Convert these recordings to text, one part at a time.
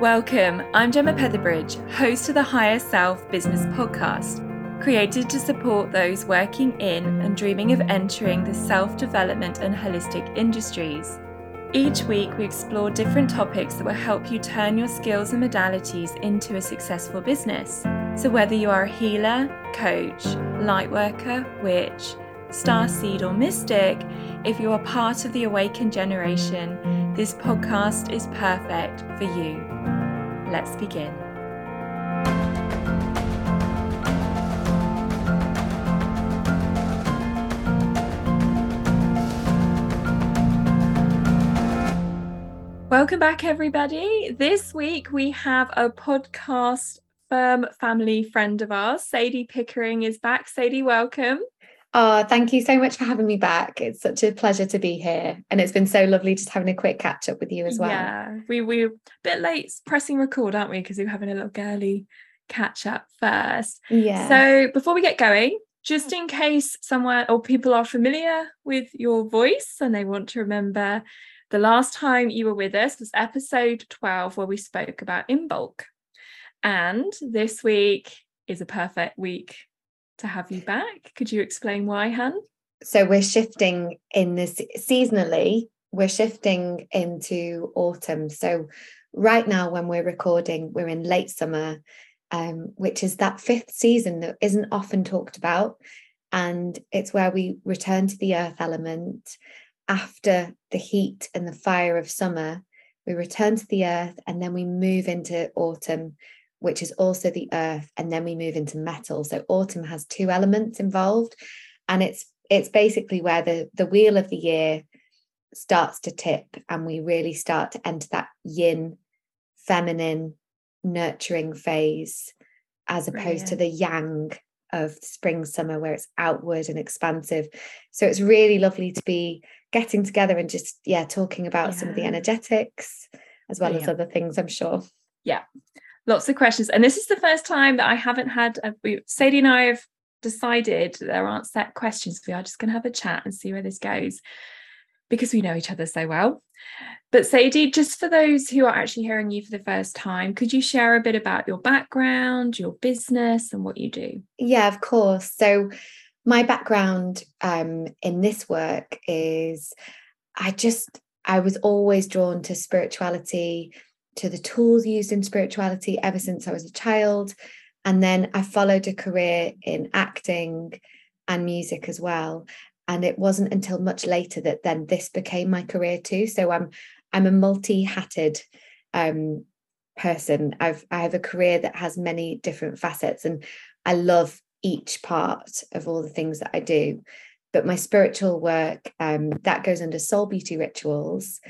Welcome, I'm Gemma Petherbridge, host of the Higher Self Business Podcast, created to support those working in and dreaming of entering the self development and holistic industries. Each week, we explore different topics that will help you turn your skills and modalities into a successful business. So, whether you are a healer, coach, lightworker, witch, star seed, or mystic, if you are part of the awakened generation, this podcast is perfect for you. Let's begin. Welcome back, everybody. This week we have a podcast firm family friend of ours. Sadie Pickering is back. Sadie, welcome. Oh, thank you so much for having me back. It's such a pleasure to be here. And it's been so lovely just having a quick catch up with you as well. Yeah, we, we're a bit late pressing record, aren't we? Because we are having a little girly catch up first. Yeah. So before we get going, just in case someone or people are familiar with your voice and they want to remember the last time you were with us was episode 12 where we spoke about Imbolc. And this week is a perfect week to have you back. Could you explain why, Han? So we're shifting in this seasonally, we're shifting into autumn. So right now, when we're recording, we're in late summer, um, which is that fifth season that isn't often talked about. And it's where we return to the earth element after the heat and the fire of summer. We return to the earth and then we move into autumn, which is also the earth and then we move into metal so autumn has two elements involved and it's it's basically where the the wheel of the year starts to tip and we really start to enter that yin feminine nurturing phase as opposed Brilliant. to the yang of spring summer where it's outward and expansive so it's really lovely to be getting together and just yeah talking about yeah. some of the energetics as well Brilliant. as other things i'm sure yeah lots of questions. And this is the first time that I haven't had, a, Sadie and I have decided there aren't set questions. We are just going to have a chat and see where this goes because we know each other so well. But Sadie, just for those who are actually hearing you for the first time, could you share a bit about your background, your business, and what you do? Yeah, of course. So, my background um, in this work is I just, I was always drawn to spirituality, to the tools used in spirituality ever since I was a child. And then I followed a career in acting and music as well. And it wasn't until much later that then this became my career too. So I'm I'm a multi-hatted um, person. I've I have a career that has many different facets, and I love each part of all the things that I do. But my spiritual work um, that goes under soul beauty rituals,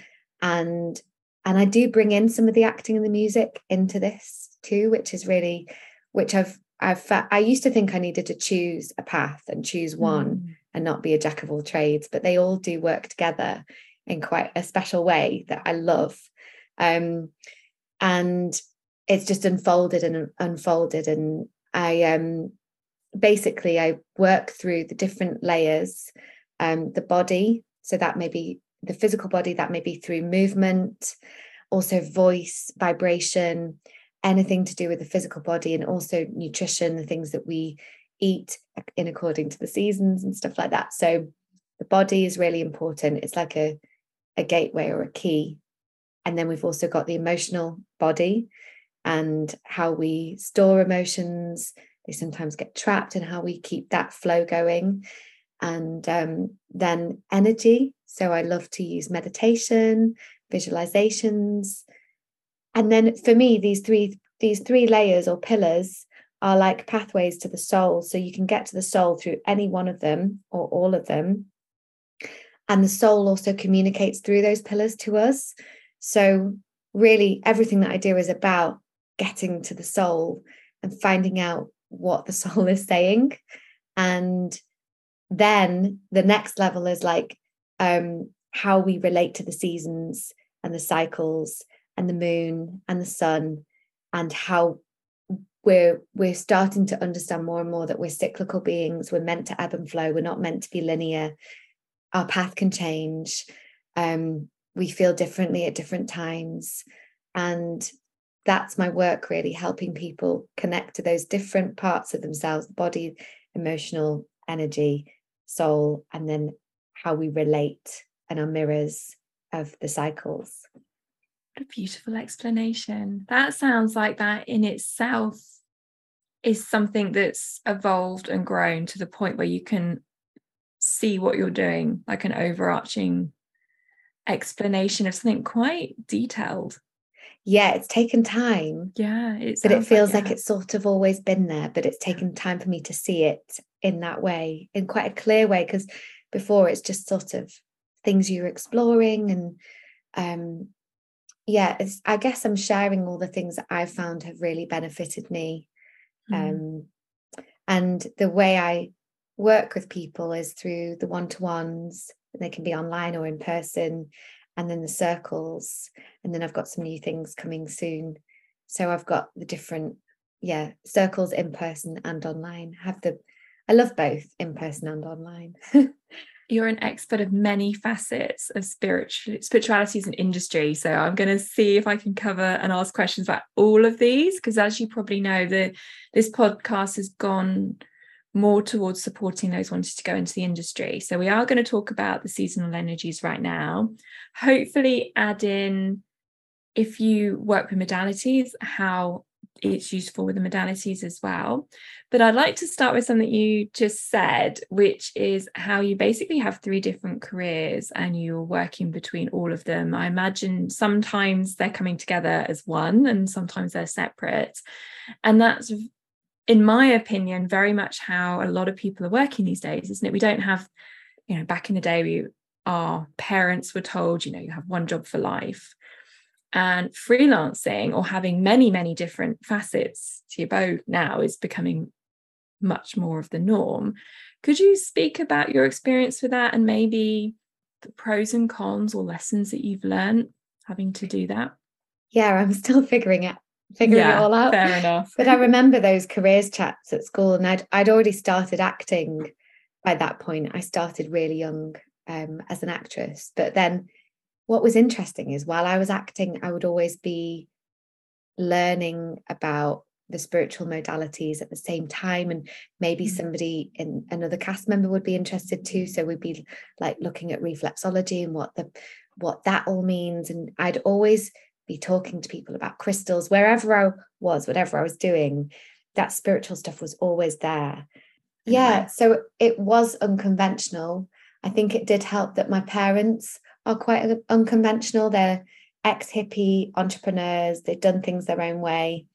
and and I do bring in some of the acting and the music into this too, which is really, which I've I've I used to think I needed to choose a path and choose one mm. and not be a jack of all trades, but they all do work together in quite a special way that I love. Um, and it's just unfolded and unfolded, and I um basically I work through the different layers, um, the body, so that may be the physical body, that may be through movement, also voice, vibration, anything to do with the physical body, and also nutrition, the things that we eat in according to the seasons and stuff like that. So the body is really important. It's like a, a gateway or a key. And then we've also got the emotional body and how we store emotions. They sometimes get trapped and how we keep that flow going. And um, then energy. So I love to use meditation, visualizations. And then for me, these three these three layers or pillars are like pathways to the soul. So you can get to the soul through any one of them or all of them. And the soul also communicates through those pillars to us. So, really, everything that I do is about getting to the soul and finding out what the soul is saying. And then the next level is like um, how we relate to the seasons and the cycles and the moon and the sun and how we're we're starting to understand more and more that we're cyclical beings. We're meant to ebb and flow. We're not meant to be linear. Our path can change. Um, we feel differently at different times. And that's my work really helping people connect to those different parts of themselves body emotional energy soul and then how we relate and are mirrors of the cycles. What a beautiful explanation. That sounds like that in itself is something that's evolved and grown to the point where you can see what you're doing like an overarching explanation of something quite detailed. Yeah it's taken time yeah it but it feels like, like, it's sort of always been there but it's taken time for me to see it in that way in quite a clear way because before it's just sort of things you're exploring and um yeah it's i guess i'm sharing all the things that i've found have really benefited me mm. um and the way i work with people is through the one-to-ones they can be online or in person and then the circles and then i've got some new things coming soon so i've got the different yeah circles in person and online have the i love both in person and online you're an expert of many facets of spiritual spirituality as an industry so i'm going to see if i can cover and ask questions about all of these because as you probably know the this podcast has gone more towards supporting those wanting to go into the industry. So we are going to talk about the seasonal energies right now. Hopefully, add in if you work with modalities, how it's useful with the modalities as well. But I'd like to start with something you just said, which is how you basically have three different careers and you're working between all of them. I imagine sometimes they're coming together as one and sometimes they're separate. And that's in my opinion, very much how a lot of people are working these days, isn't it? We don't have, you know, back in the day, we our parents were told, you know, you have one job for life. And freelancing or having many, many different facets to your bow now is becoming much more of the norm. Could you speak about your experience with that and maybe the pros and cons or lessons that you've learned having to do that? Yeah, I'm still figuring it figuring yeah, it all out. Fair enough. but I remember those careers chats at school, and I'd I'd already started acting by that point. I started really young um, as an actress. But then what was interesting is while I was acting, I would always be learning about the spiritual modalities at the same time and maybe mm-hmm. somebody in another cast member would be interested too so we'd be like looking at reflexology and what the what that all means and I'd always be talking to people about crystals, wherever I was, whatever I was doing, that spiritual stuff was always there. Yeah, so it was unconventional. I think it did help that my parents are quite unconventional. They're ex hippie entrepreneurs, they've done things their own way,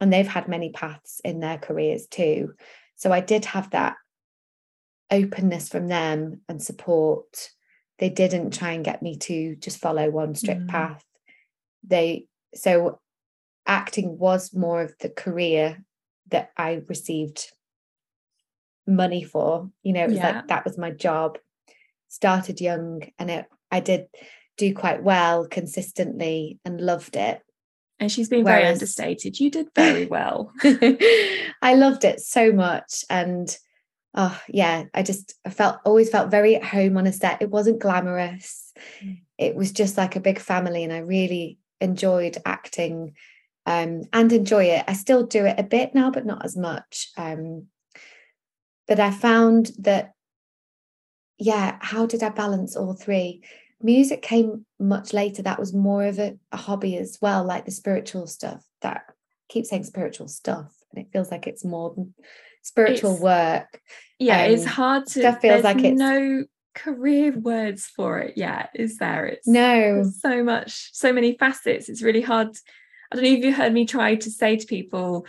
and they've had many paths in their careers too. So I did have that openness from them and support. They didn't try and get me to just follow one strict mm. path they so acting was more of the career that I received money for. You know, it was yeah. like that was my job. Started young and it I did do quite well consistently and loved it. And she's been Whereas, very understated. You did very well. I loved it so much. And oh yeah, I just I felt always felt very at home on a set. It wasn't glamorous. Mm. It was just like a big family. And I really enjoyed acting um, and enjoy it. I still do it a bit now, but not as much. Um, but I found that, yeah, how did I balance all three? Music came much later. That was more of a, a hobby as well, like the spiritual stuff. That I keep saying spiritual stuff, and it feels like it's more than spiritual it's, work. Yeah, um, it's hard to. Stuff feels like it's no career words for it yet, is there? It's no so much, so many facets. It's really hard. I don't know if you heard me try to say to people,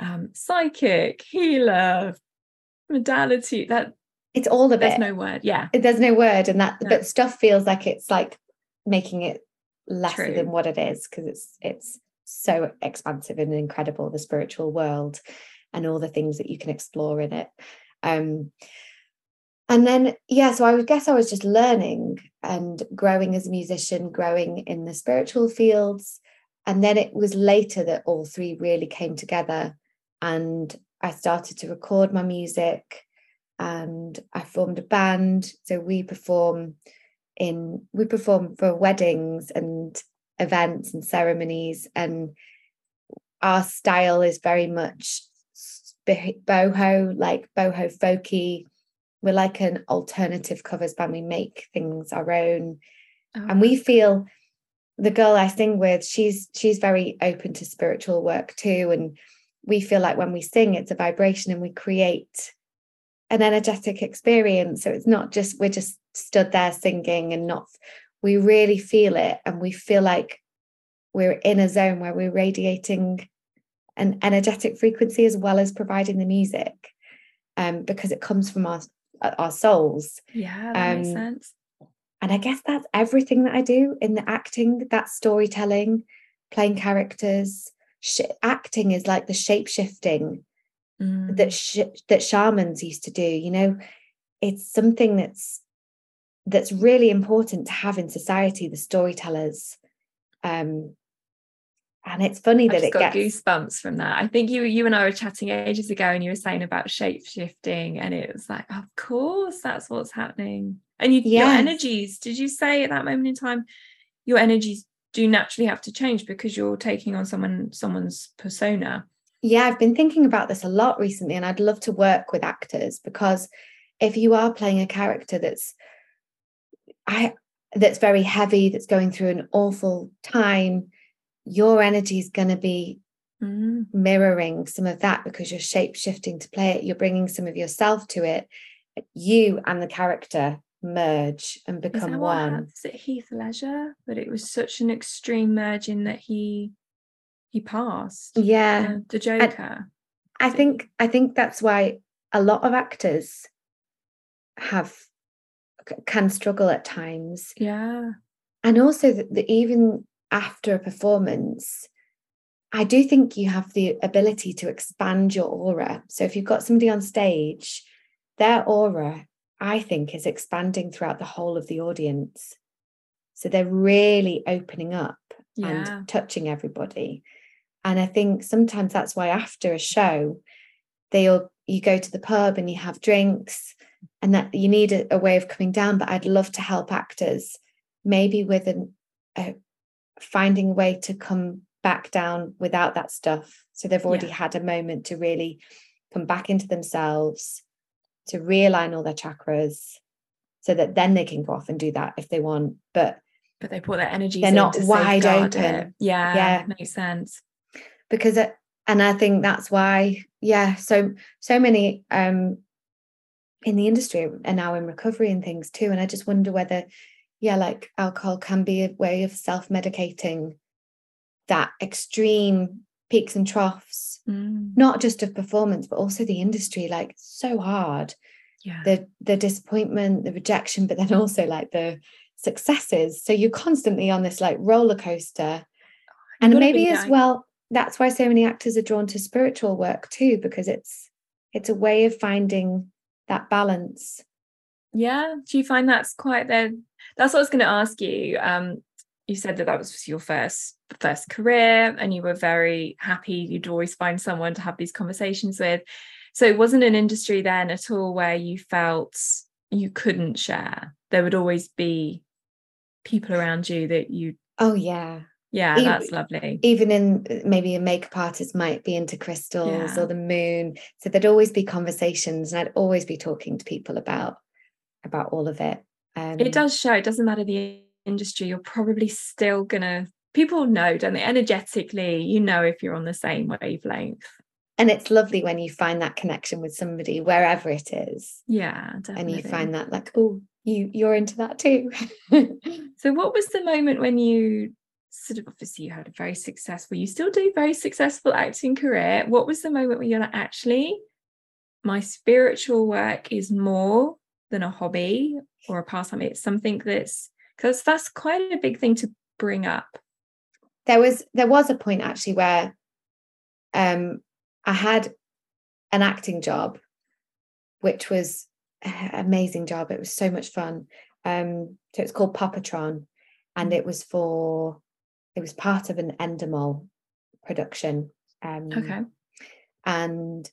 um, psychic, healer, modality, that it's all of there's it. no word. Yeah. There's no word. And that no. but stuff feels like it's like making it lesser True. than what it is, because it's it's so expansive and incredible, the spiritual world and all the things that you can explore in it. Um, and then yeah so i would guess i was just learning and growing as a musician growing in the spiritual fields and then it was later that all three really came together and i started to record my music and i formed a band so we perform in we perform for weddings and events and ceremonies and our style is very much boho, like boho folky. We're like an alternative covers band. We make things our own. Oh. And we feel the girl I sing with, she's she's very open to spiritual work too. And we feel like when we sing, it's a vibration and we create an energetic experience. So it's not just we're just stood there singing and not we really feel it and we feel like we're in a zone where we're radiating an energetic frequency as well as providing the music um, because it comes from our our souls. Yeah, that um, makes sense. And I guess that's everything that I do in the acting, that storytelling, playing characters. Sh- acting is like the shape shifting mm. that sh- that shamans used to do. You know, it's something that's that's really important to have in society. The storytellers, um, and it's funny that it got gets goosebumps from that. I think you you and I were chatting ages ago, and you were saying about shape shifting, and it was like, of course, that's what's happening. And you, yes. your energies, did you say at that moment in time, your energies do naturally have to change because you're taking on someone someone's persona? Yeah, I've been thinking about this a lot recently, and I'd love to work with actors because if you are playing a character that's I that's very heavy, that's going through an awful time your energy is going to be mm. mirroring some of that because you're shape shifting to play it. You're bringing some of yourself to it. You and the character merge and become one. Is it Heath Ledger? But it was such an extreme merging that he he passed. Yeah, uh, the Joker. I, I think I think that's why a lot of actors have can struggle at times. Yeah, and also that even after a performance, I do think you have the ability to expand your aura. So if you've got somebody on stage, their aura, I think, is expanding throughout the whole of the audience. So they're really opening up yeah. and touching everybody. And I think sometimes that's why after a show, they'll you go to the pub and you have drinks and that you need a, a way of coming down. But I'd love to help actors maybe with an, a, finding a way to come back down without that stuff. So they've already yeah. had a moment to really come back into themselves, to realign all their chakras, so that then they can go off and do that if they want. But but they put their energy. They're not wide open. It. Yeah, yeah, makes sense. Because it, and I think that's why, yeah, so so many um in the industry are now in recovery and things too. And I just wonder whether yeah, like alcohol can be a way of self medicating that extreme peaks and troughs, mm. not just of performance, but also the industry, like so hard. Yeah. The the disappointment, the rejection, but then also like the successes. So you're constantly on this like roller coaster. And maybe as well, that's why so many actors are drawn to spiritual work too, because it's it's a way of finding that balance. Yeah. Do you find that's quite the that's what I was going to ask you. Um, you said that that was your first first career, and you were very happy. You'd always find someone to have these conversations with. So it wasn't an industry then at all where you felt you couldn't share. There would always be people around you that you. Oh yeah. Yeah, even, that's lovely. Even in maybe a makeup artist might be into crystals yeah. or the moon. So there'd always be conversations, and I'd always be talking to people about about all of it. Um, it does show. It doesn't matter the industry. You're probably still gonna. People know, don't they? Energetically, you know if you're on the same wavelength. And it's lovely when you find that connection with somebody wherever it is. Yeah, definitely. And you find that like, oh, you you're into that too. so, what was the moment when you sort of obviously you had a very successful, you still do very successful acting career. What was the moment where you're like, actually, my spiritual work is more than a hobby or a pastime. It's something that's because that's quite a big thing to bring up. There was there was a point actually where um I had an acting job, which was an amazing job. It was so much fun. Um, so it's called Popatron, and it was for it was part of an Endemol production. Um, okay. And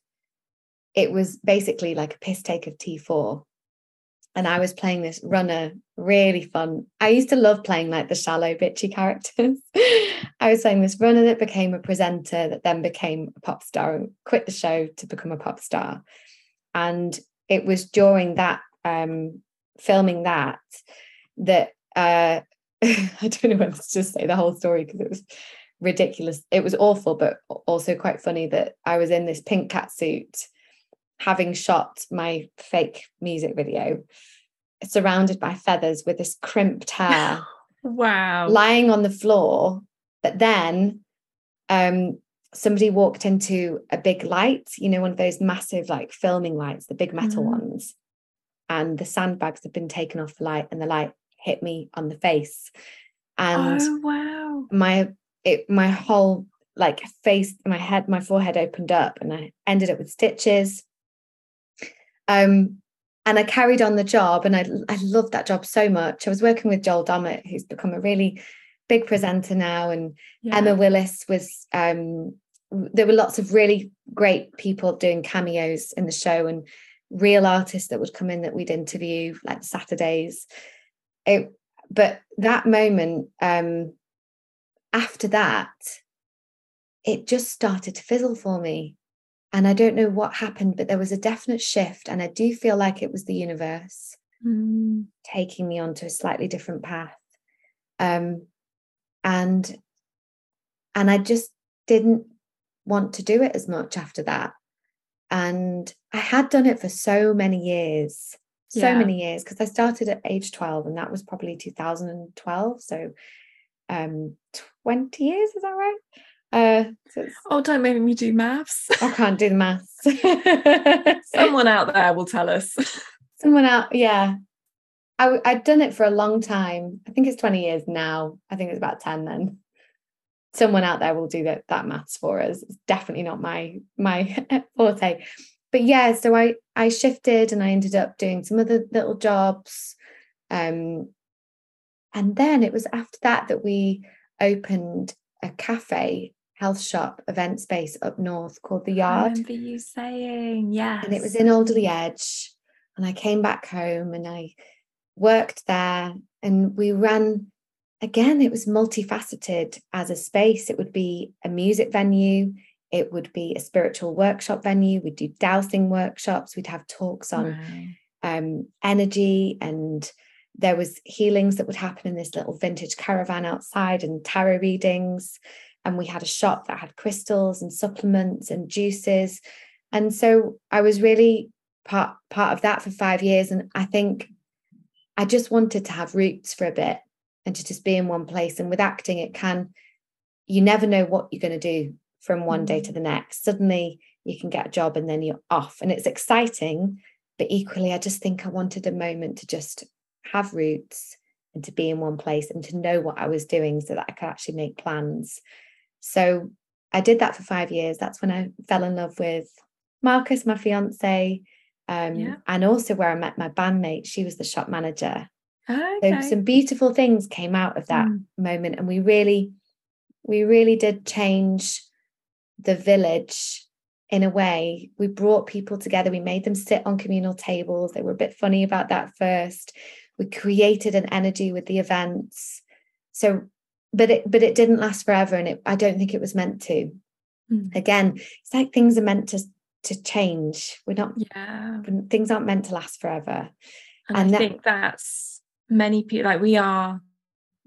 it was basically like a piss take of T4 and I was playing this runner, really fun. I used to love playing like the shallow bitchy characters. I was saying this runner that became a presenter that then became a pop star and quit the show to become a pop star. And it was during that um, filming that that uh, I don't know when to just say the whole story because it was ridiculous. It was awful, but also quite funny that I was in this pink cat suit having shot my fake music video surrounded by feathers with this crimped hair. wow. Lying on the floor. But then um, somebody walked into a big light, you know, one of those massive like filming lights, the big metal mm-hmm. ones. And the sandbags had been taken off the light and the light hit me on the face. And oh, wow. my it my whole like face, my head, my forehead opened up and I ended up with stitches. Um, and I carried on the job and I, I loved that job so much. I was working with Joel Dommett, who's become a really big presenter now, and yeah. Emma Willis was um, there were lots of really great people doing cameos in the show and real artists that would come in that we'd interview like Saturdays. It, but that moment, um, after that, it just started to fizzle for me. And I don't know what happened, but there was a definite shift. And I do feel like it was the universe mm. taking me onto a slightly different path. Um, and and I just didn't want to do it as much after that. And I had done it for so many years, so yeah. many years, because I started at age 12 and that was probably 2012. So um 20 years, is that right? Uh, so oh, don't make me do maths. I can't do the maths. Someone out there will tell us. Someone out, yeah. I, I'd done it for a long time. I think it's 20 years now. I think it's about 10 then. Someone out there will do that that maths for us. It's definitely not my my forte. But yeah, so I I shifted and I ended up doing some other little jobs. Um, and then it was after that that we opened a cafe health shop event space up north called the Yard. I remember you saying, yeah. And it was in Alderley Edge. And I came back home and I worked there and we ran again, it was multifaceted as a space. It would be a music venue, it would be a spiritual workshop venue. We'd do dowsing workshops, we'd have talks on um, energy and there was healings that would happen in this little vintage caravan outside and tarot readings. And we had a shop that had crystals and supplements and juices. And so i was really part part of that for 5 years. And i think i just wanted to have roots for a bit and to just be in one place. And with acting it can you never know what you're going to do from one day to mm. the next suddenly you can get a job and then you're off and it's exciting but equally i just think i wanted a moment to just have roots and to be in one place and to know what i was doing so that i could actually make plans so I did that for five years. That's when I fell in love with Marcus, my fiance, um, yeah. and also where I met my bandmate. She was the shop manager. okay. So some beautiful things came out of that mm. moment, and we really, we really did change the village in a way. We brought people together. We made them sit on communal tables. They were a bit funny about that first. We created an energy with the events. So but it but it didn't last forever and it, i don't think it was meant to mm. again it's like things are meant to to change we're not yeah things aren't meant to last forever and, and i that, think that's many people like we are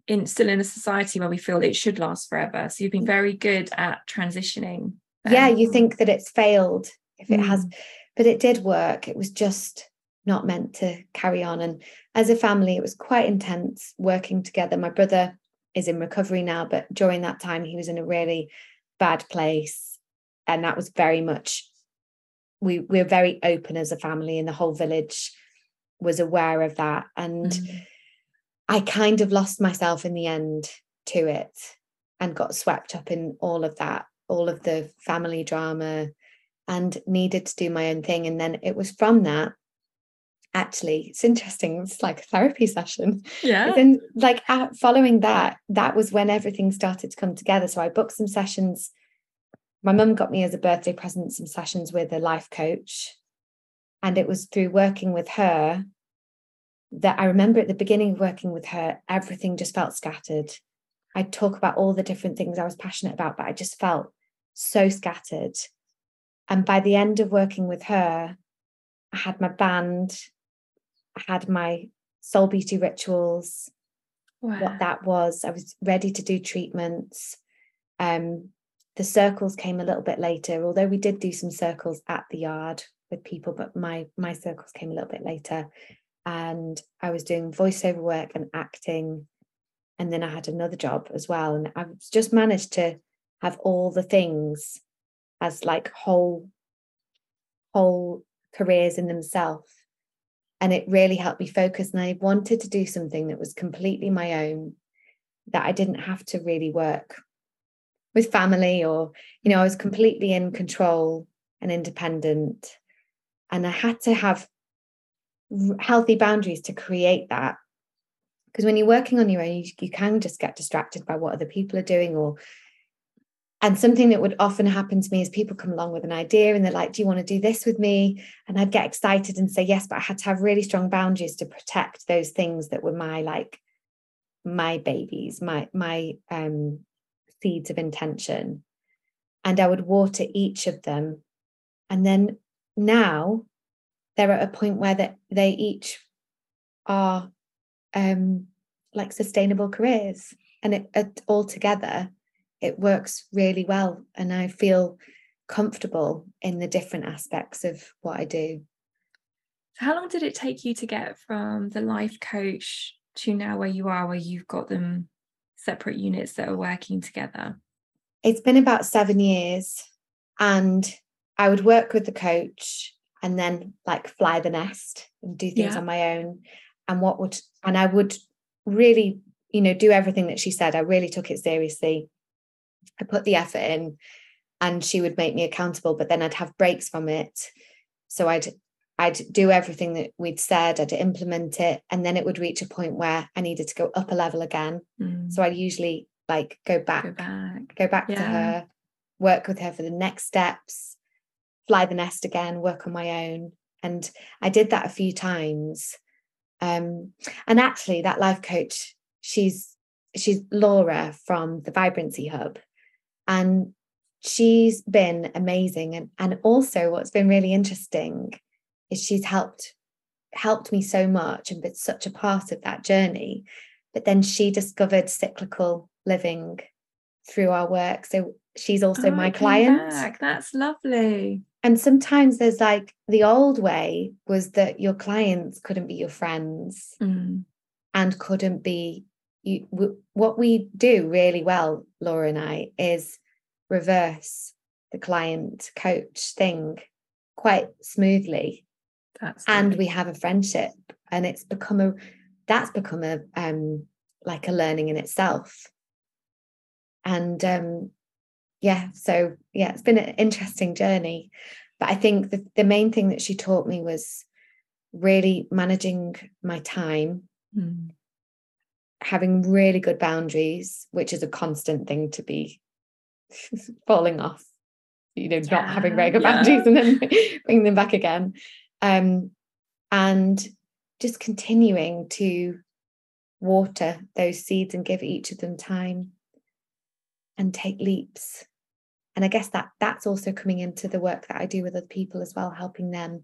in still in a society where we feel it should last forever so you've been very good at transitioning yeah you think that it's failed if it mm. has but it did work it was just not meant to carry on and as a family it was quite intense working together my brother is in recovery now, but during that time he was in a really bad place. And that was very much we we are very open as a family, and the whole village was aware of that. And mm. I kind of lost myself in the end to it and got swept up in all of that, all of the family drama, and needed to do my own thing. And then it was from that actually it's interesting it's like a therapy session. Yeah. Then like following that that was when everything started to come together. So i booked some sessions. My mum got me as a birthday present some sessions with a life coach. And it was through working with her that i remember at the beginning of working with her everything just felt scattered I'd talk about all the different things I was passionate about, but I just felt so scattered. And by the end of working with her, I had my band, I had my soul beauty rituals, wow. what that was. I was ready to do treatments. Um, the circles came a little bit later, although we did do some circles at the yard with people, but my my circles came a little bit later. And I was doing voiceover work and acting. And then I had another job as well. And I've just managed to have all the things as like whole whole careers in themselves and it really helped me focus and i wanted to do something that was completely my own that i didn't have to really work with family or you know i was completely in control and independent and i had to have healthy boundaries to create that because when you're working on your own you, you can just get distracted by what other people are doing or and something that would often happen to me is people come along with an idea and they're like, Do you want to do this with me? And I'd get excited and say yes, but I had to have really strong boundaries to protect those things that were my like my babies, my my um seeds of intention. And I would water each of them. And then now they're at a point where that they each are um like sustainable careers and it, it all together it works really well and I feel comfortable in the different aspects of what I do. So how long did it take you to get from the life coach to now where you are, where you've got them separate units that are working together? It's been about seven years, and I would work with the coach and then like fly the nest and do things yeah. on my own. And what would, and I would really, you know, do everything that she said. I really took it seriously. I put the effort in and she would make me accountable, but then I'd have breaks from it. So I'd I'd do everything that we'd said, I'd implement it, and then it would reach a point where I needed to go up a level again. Mm. So I'd usually like go back, go back, go back yeah. to her, work with her for the next steps, fly the nest again, work on my own. And I did that a few times. Um, and actually that life coach, she's she's Laura from the Vibrancy Hub and she's been amazing and and also what's been really interesting is she's helped helped me so much and been such a part of that journey but then she discovered cyclical living through our work so she's also oh, my client back. that's lovely and sometimes there's like the old way was that your clients couldn't be your friends mm. and couldn't be you, w- what we do really well, Laura and I, is reverse the client coach thing quite smoothly. That's and we have a friendship, and it's become a that's become a um like a learning in itself. And um yeah, so yeah, it's been an interesting journey. But I think the, the main thing that she taught me was really managing my time. Mm having really good boundaries, which is a constant thing to be falling off, you know, yeah, not having very good yeah. boundaries and then bringing them back again. Um, and just continuing to water those seeds and give each of them time and take leaps. And I guess that that's also coming into the work that I do with other people as well, helping them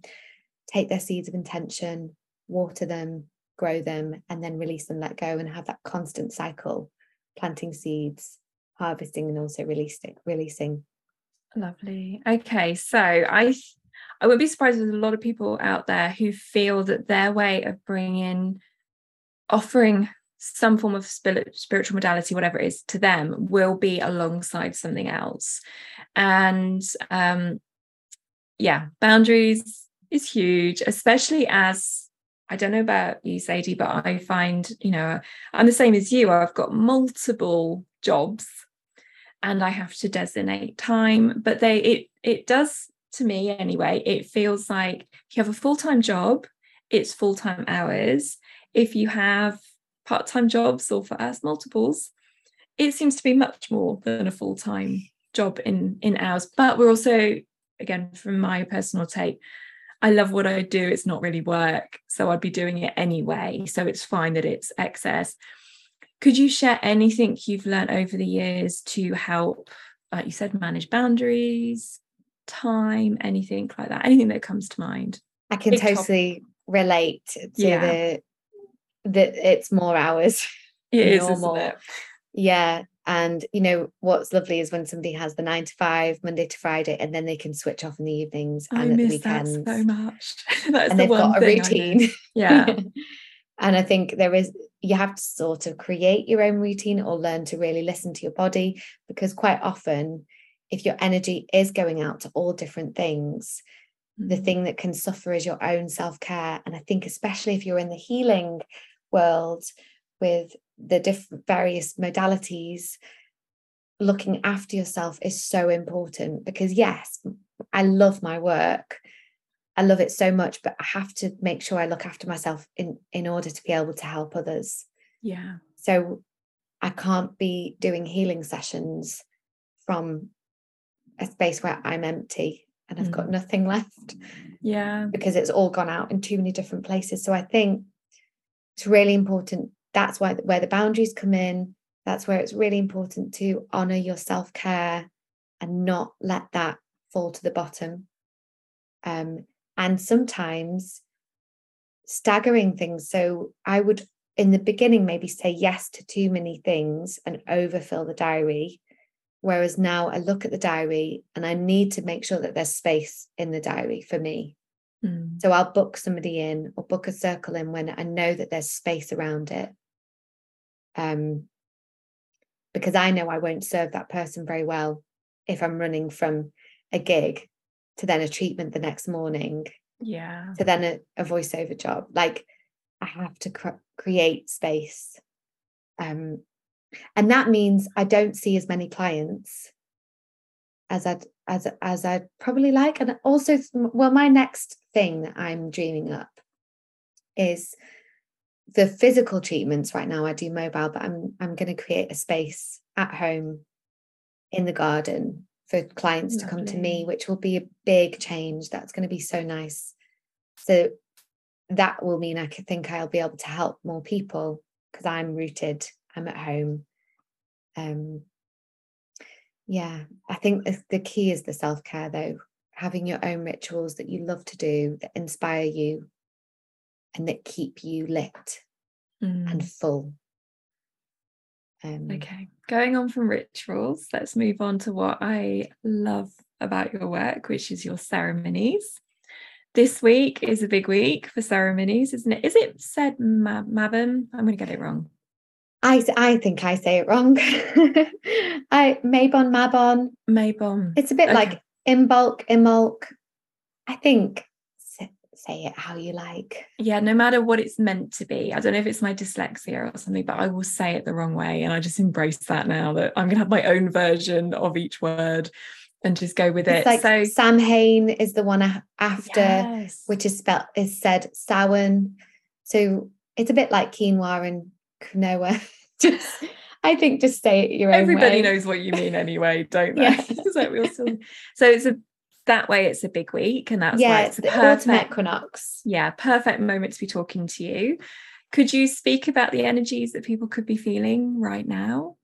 take their seeds of intention, water them, grow them, and then release them, let go, and have that constant cycle, planting seeds, harvesting, and also releasing. Releasing. Lovely. Okay, so I I would be surprised there's a lot of people out there who feel that their way of bringing, offering some form of spiritual modality, whatever it is, to them will be alongside something else. And um, yeah, boundaries is huge, especially as I don't know about you, Sadie, but I find, you know, I'm the same as you. I've got multiple jobs and I have to designate time. But they it it does to me anyway, it feels like if you have a full-time job, it's full-time hours. If you have part-time jobs or for us multiples, it seems to be much more than a full-time job in in hours. But we're also, again, from my personal take, I love what I do. It's not really work. So I'd be doing it anyway. So it's fine that it's excess. Could you share anything you've learned over the years to help, like you said, manage boundaries, time, anything like that? Anything that comes to mind? I can Big totally topic. relate to Yeah. the that it's more hours. It is, normal. isn't it? Yeah. And you know what's lovely is when somebody has the nine to five, Monday to Friday, and then they can switch off in the evenings I and at the miss that so much. That's and the they've one got a thing routine. Yeah. and I think there is you have to sort of create your own routine or learn to really listen to your body because quite often if your energy is going out to all different things the Mm. thing that can suffer is your own self-care and i think especially if you're in the healing world with the different various modalities looking after yourself is so important because yes i love my work i love it so much but i have to make sure i look after myself in in order to be able to help others Yeah. so i can't be doing healing sessions from a space where i'm empty and i've got Mm. nothing left Yeah. because it's all gone out in too many different places. So I think it's really important. That's why where the boundaries come in. That's where it's really important to honor your self care and not let that fall to the bottom. Um, and sometimes staggering things. So I would, in the beginning, maybe say yes to too many things and overfill the diary. Whereas now I look at the diary and I need to make sure that there's space in the diary for me. Mm. So I'll book somebody in or book a circle in when I know that there's space around it. Um, because I know I won't serve that person very well if I'm running from a gig to then a treatment the next morning Yeah. to then a, a voiceover job. Like I have to cr- create space. Um, and that means I don't see as many clients as I'd as as I'd probably like. And also, well, my next thing that I'm dreaming up is the physical treatments. Right now, I do mobile, but I'm I'm going to create a space at home in the garden for clients to come to me, which will be a big change. That's going to be so nice. So that will mean I could think I'll be able to help more people because I'm rooted, I'm at home. Um, yeah, I think the, key is the self care, though, having your own rituals that you love to do that inspire you and that keep you lit Mm. and full. Um, Okay, going on from rituals, let's move on to what I love about your work, which is your ceremonies. This week is a big week for ceremonies, isn't it? Is it said ma- Mabon? I'm going to get it wrong. I, I think I say it wrong. I Mabon, Mabon. Mabon. It's a bit Okay. like Imbolc, imulk. I think say it how you like. Yeah, no matter what it's meant to be. I don't know if it's my dyslexia or something, but I will say it the wrong way. And I just embrace that now that I'm going to have my own version of each word and just go with It's it. like so, Samhain is the one after, yes. which is spelled is said Samhain. So it's a bit like quinoa and quinoa. just, I think just say it your own everybody way. knows what you mean anyway, don't they? Yeah. so, so it's a that way it's a big week and that's why yeah, it's the perfect equinox. yeah perfect moment to be talking to you could you speak about the energies that people could be feeling right now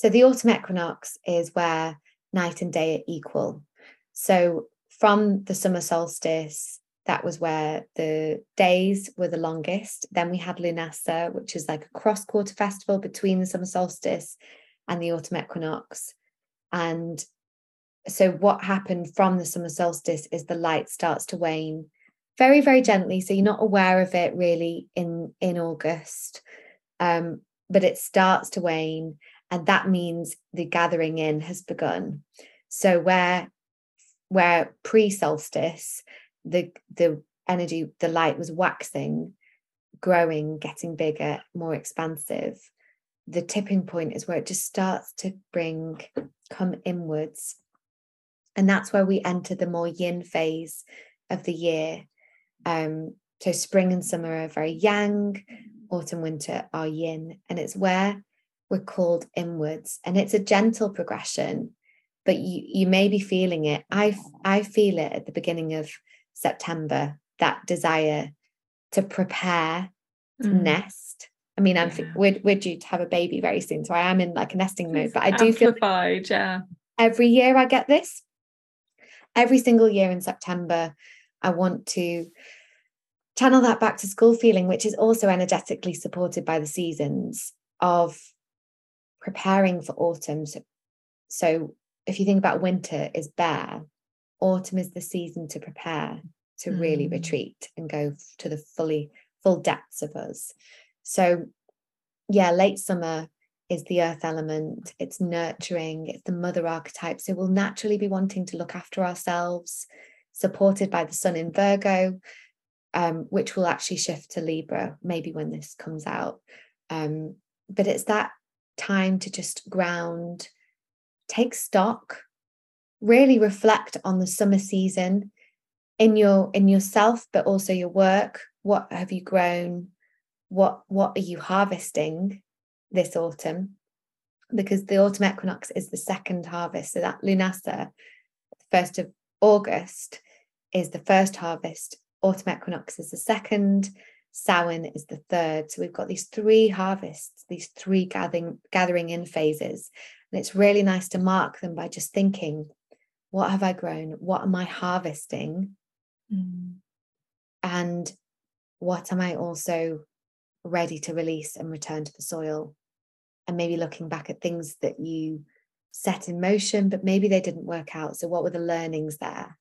So the autumn equinox is where night and day are equal. So from the summer solstice, that was where the days were the longest. Then we had Lunasa, which is like a cross quarter festival between the summer solstice and the autumn equinox. And so what happened from the summer solstice is the light starts to wane very, very gently. So you're not aware of it really in in August. Um, but it starts to wane and that means the gathering in has begun so where where pre-solstice the the energy the light was waxing growing getting bigger more expansive. The tipping point is where it just starts to bring come inwards. And that's where we enter the more yin phase of the year. Um so spring and summer are very yang autumn winter are yin and it's where we're called inwards. And it's a gentle progression but you you may be feeling it. I i feel it at the beginning of september that desire to prepare to Mm. nest I mean, I'm yeah. we're, we're due to have a baby very soon, so I am in like a nesting mode. But I do feel like yeah. Every year I get this. Every single year in September, I want to channel that back to school feeling, which is also energetically supported by the seasons of preparing for autumn. So, so if you think about winter is bare, autumn is the season to prepare to mm. really retreat and go to the fully full depths of us. So yeah, late summer is the earth element, it's nurturing, it's the mother archetype. So we'll naturally be wanting to look after ourselves, supported by the sun in Virgo, um, which will actually shift to Libra, maybe when this comes out. Um, but it's that time to just ground, take stock, really reflect on the summer season in your in yourself, but also your work. What have you grown? What what are you harvesting this autumn? Because the autumn equinox is the second harvest. So that Lunasa, first of August, is the first harvest. Autumn equinox is the second. Samhain is the third. So we've got these three harvests, these three gathering gathering in phases. And it's really nice to mark them by just thinking, what have I grown? What am I harvesting? Mm. And what am I also ready to release and return to the soil? And maybe looking back at things that you set in motion, but maybe they didn't work out. So what were the learnings there?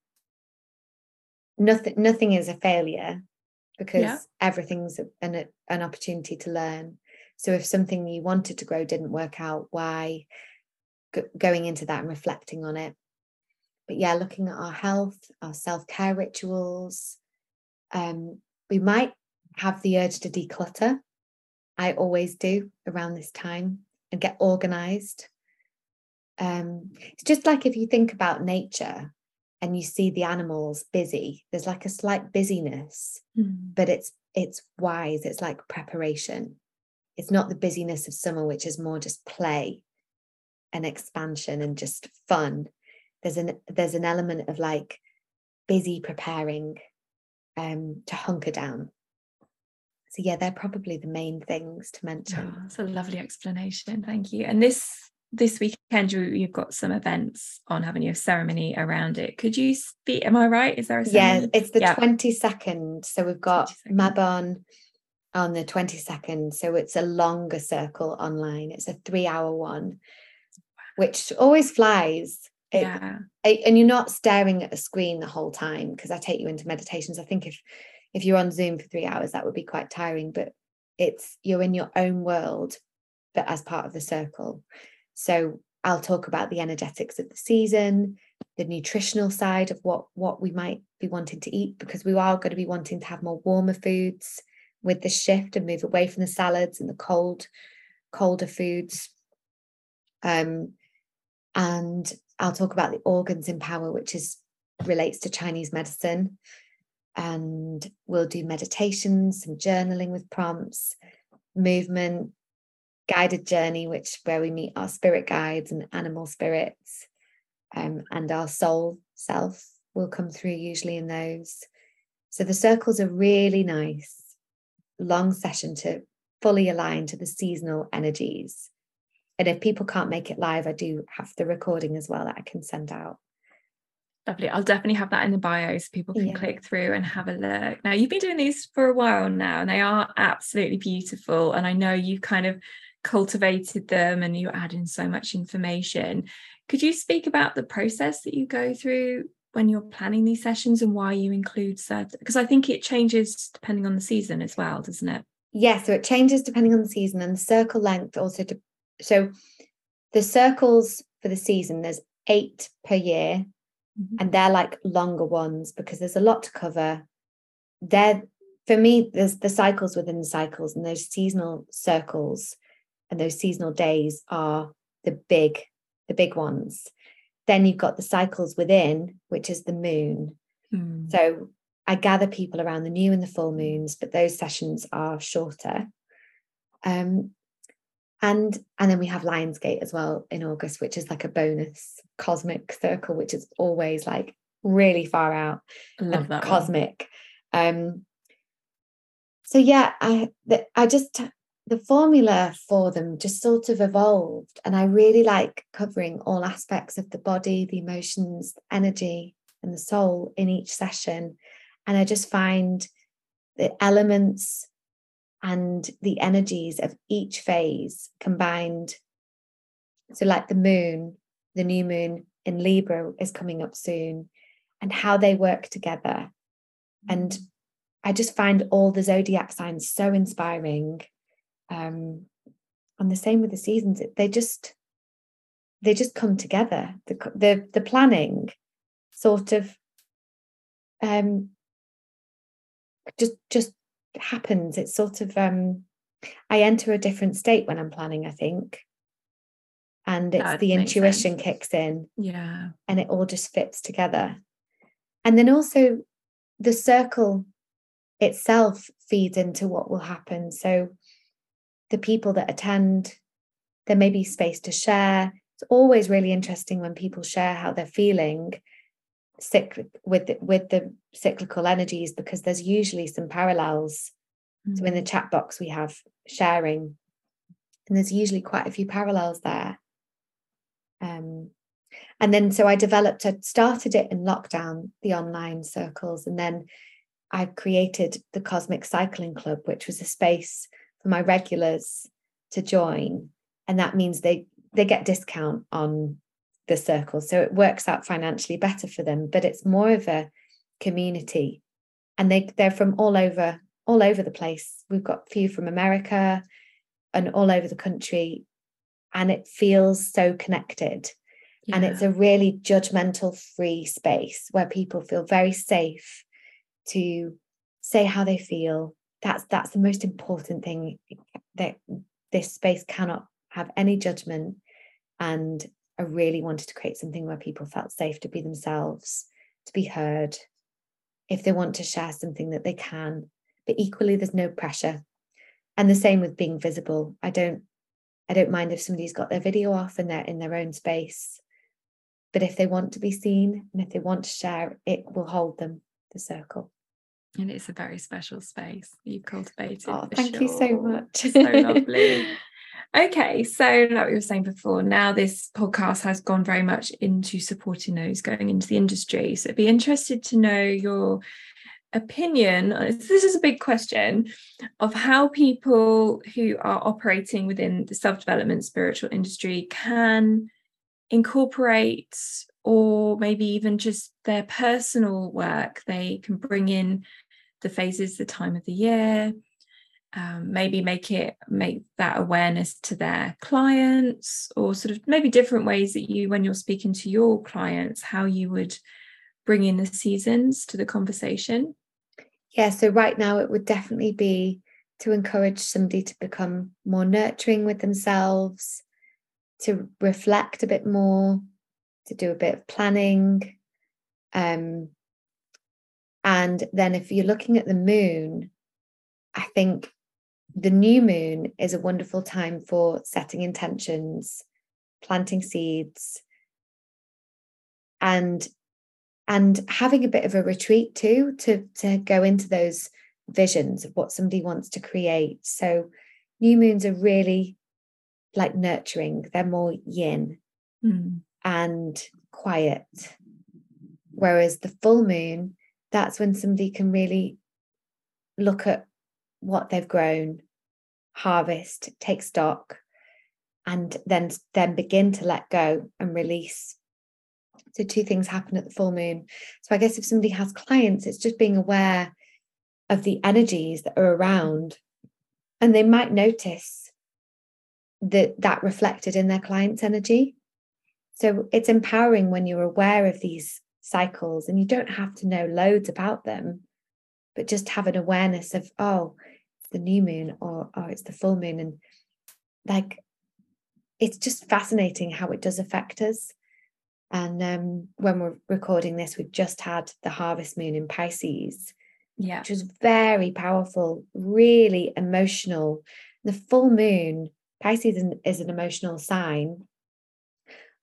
Nothing, nothing is a failure because yeah. everything's an, an opportunity to learn. So if something you wanted to grow didn't work out, why? going into that and reflecting on it. But yeah, looking at our health, our self care rituals. Um, we might have the urge to declutter. I always do around this time and get organized. Um, it's just like if you think about nature, and you see the animals busy there's like a slight busyness mm. but it's it's wise it's like preparation it's not the busyness of summer which is more just play and expansion and just fun there's an there's an element of like busy preparing um to hunker down. So yeah they're probably the main things to mention. Oh, that's a lovely explanation. Thank you. And this this weekend you, you've got some events on having your ceremony around it. Could you speak am i right? Is there a ceremony? yeah it's the yeah. 22nd so we've got 22nd. mabon on the 22nd so it's a longer circle online. It's a three hour one which always flies it, yeah. And you're not staring at a screen the whole time because i take you into meditations. I think if if you're on zoom for three hours that would be quite tiring but it's you're in your own world but as part of the circle. So I'll talk about the energetics of the season, the nutritional side of what what we might be wanting to eat because we are going to be wanting to have more warmer foods with the shift and move away from the salads and the cold colder foods. Um, and I'll talk about the organs in power, which is relates to Chinese medicine. And we'll do meditations, some journaling with prompts, movement, guided journey, which where we meet our spirit guides and animal spirits, um, and our soul self will come through usually in those. So the circles are really nice, long session to fully align to the seasonal energies. And if people can't make it live, I do have the recording as well that I can send out. Lovely. I'll definitely have that in the bio so people can yeah. click through and have a look. Now, you've been doing these for a while now, and they are absolutely beautiful. And I know you've kind of cultivated them and you add in so much information. Could you speak about the process that you go through when you're planning these sessions and why you include certain? Because I think it changes depending on the season as well, doesn't it? Yeah, so it changes depending on the season and the circle length also. To, so the circles for the season, there's eight per year, mm-hmm. and they're like longer ones because there's a lot to cover. They're for me, there's the cycles within the cycles and those seasonal circles and those seasonal days are the big the big ones then you've got the cycles within which is the moon mm. so i gather people around the new and the full moons but those sessions are shorter um and and then we have lionsgate as well in august which is like a bonus cosmic circle which is always like really far out I love that cosmic one. um so yeah i i just the formula for them just sort of evolved. And I really like covering all aspects of the body, the emotions, the energy, and the soul in each session. And I just find the elements and the energies of each phase combined. So, like the moon, the new moon in Libra is coming up soon, and how they work together. And. I just find all the zodiac signs so inspiring. Um, and the same with the seasons; they just they just come together. The the the planning sort of um just just happens. It's sort of um I enter a different state when I'm planning, I think. And it's that the intuition sense. kicks in. Yeah. And it all just fits together. And then also the circle itself feeds into what will happen. So the people that attend, there may be space to share. It's always really interesting when people share how they're feeling cyclic with the, with the cyclical energies because there's usually some parallels. Mm-hmm. So in the mm. chat box we have sharing, and there's usually quite a few parallels there. Um, and then so I developed, I started it in lockdown, the online circles, and then I created the Cosmic Cycling Club, which was a space for my regulars to join. And that means they they get discount on the circle. So it works out financially better for them, but it's more of a community. And they they're from all over, all over the place. We've got a few from America and all over the country. And it feels so connected. Yeah. And it's a really judgmental free space where people feel very safe to say how they feel that's that's the most important thing that this space cannot have any judgment and i really wanted to create something where people felt safe to be themselves to be heard if they want to share something that they can but equally there's no pressure and the same with being visible i don't i don't mind if somebody's got their video off and they're in their own space but if they want to be seen and if they want to share it will hold them the circle and it's a very special space you've cultivated. Oh, thank sure. you so much. so lovely. Okay, so like we were saying before, now this podcast has gone very much into supporting those going into the industry. So I'd be interested to know your opinion. Uh, this is a big question of how people who are operating within the self development spiritual industry can incorporate or maybe even just their personal work. They can bring in the phases, the time of the year, um, maybe make it make that awareness to their clients, or sort of maybe different ways that you, when you're speaking to your clients, how you would bring in the seasons to the conversation. Yeah, so right now it would definitely be to encourage somebody to become more nurturing with themselves, to reflect a bit more, to do a bit of planning. Um, and then if you're looking at the moon, I think the new moon is a wonderful time for setting intentions, planting seeds, and and having a bit of a retreat too to to go into those visions of what somebody wants to create. So new moons are really like nurturing, they're more yin. Mm and quiet. Whereas the full moon, that's when somebody can really look at what they've grown, harvest, take stock, and then then begin to let go and release. So two things happen at the full moon. So I guess if somebody has clients, it's just being aware of the energies that are around, and they might notice that that reflected in their client's energy. So it's empowering when you're aware of these cycles and you don't have to know loads about them, but just have an awareness of, oh, the new moon or oh, it's the full moon. And like, it's just fascinating how it does affect us. And um, when we're recording this, we've just had the harvest moon in Pisces, yeah. which was very powerful, really emotional. The full moon, Pisces is an emotional sign,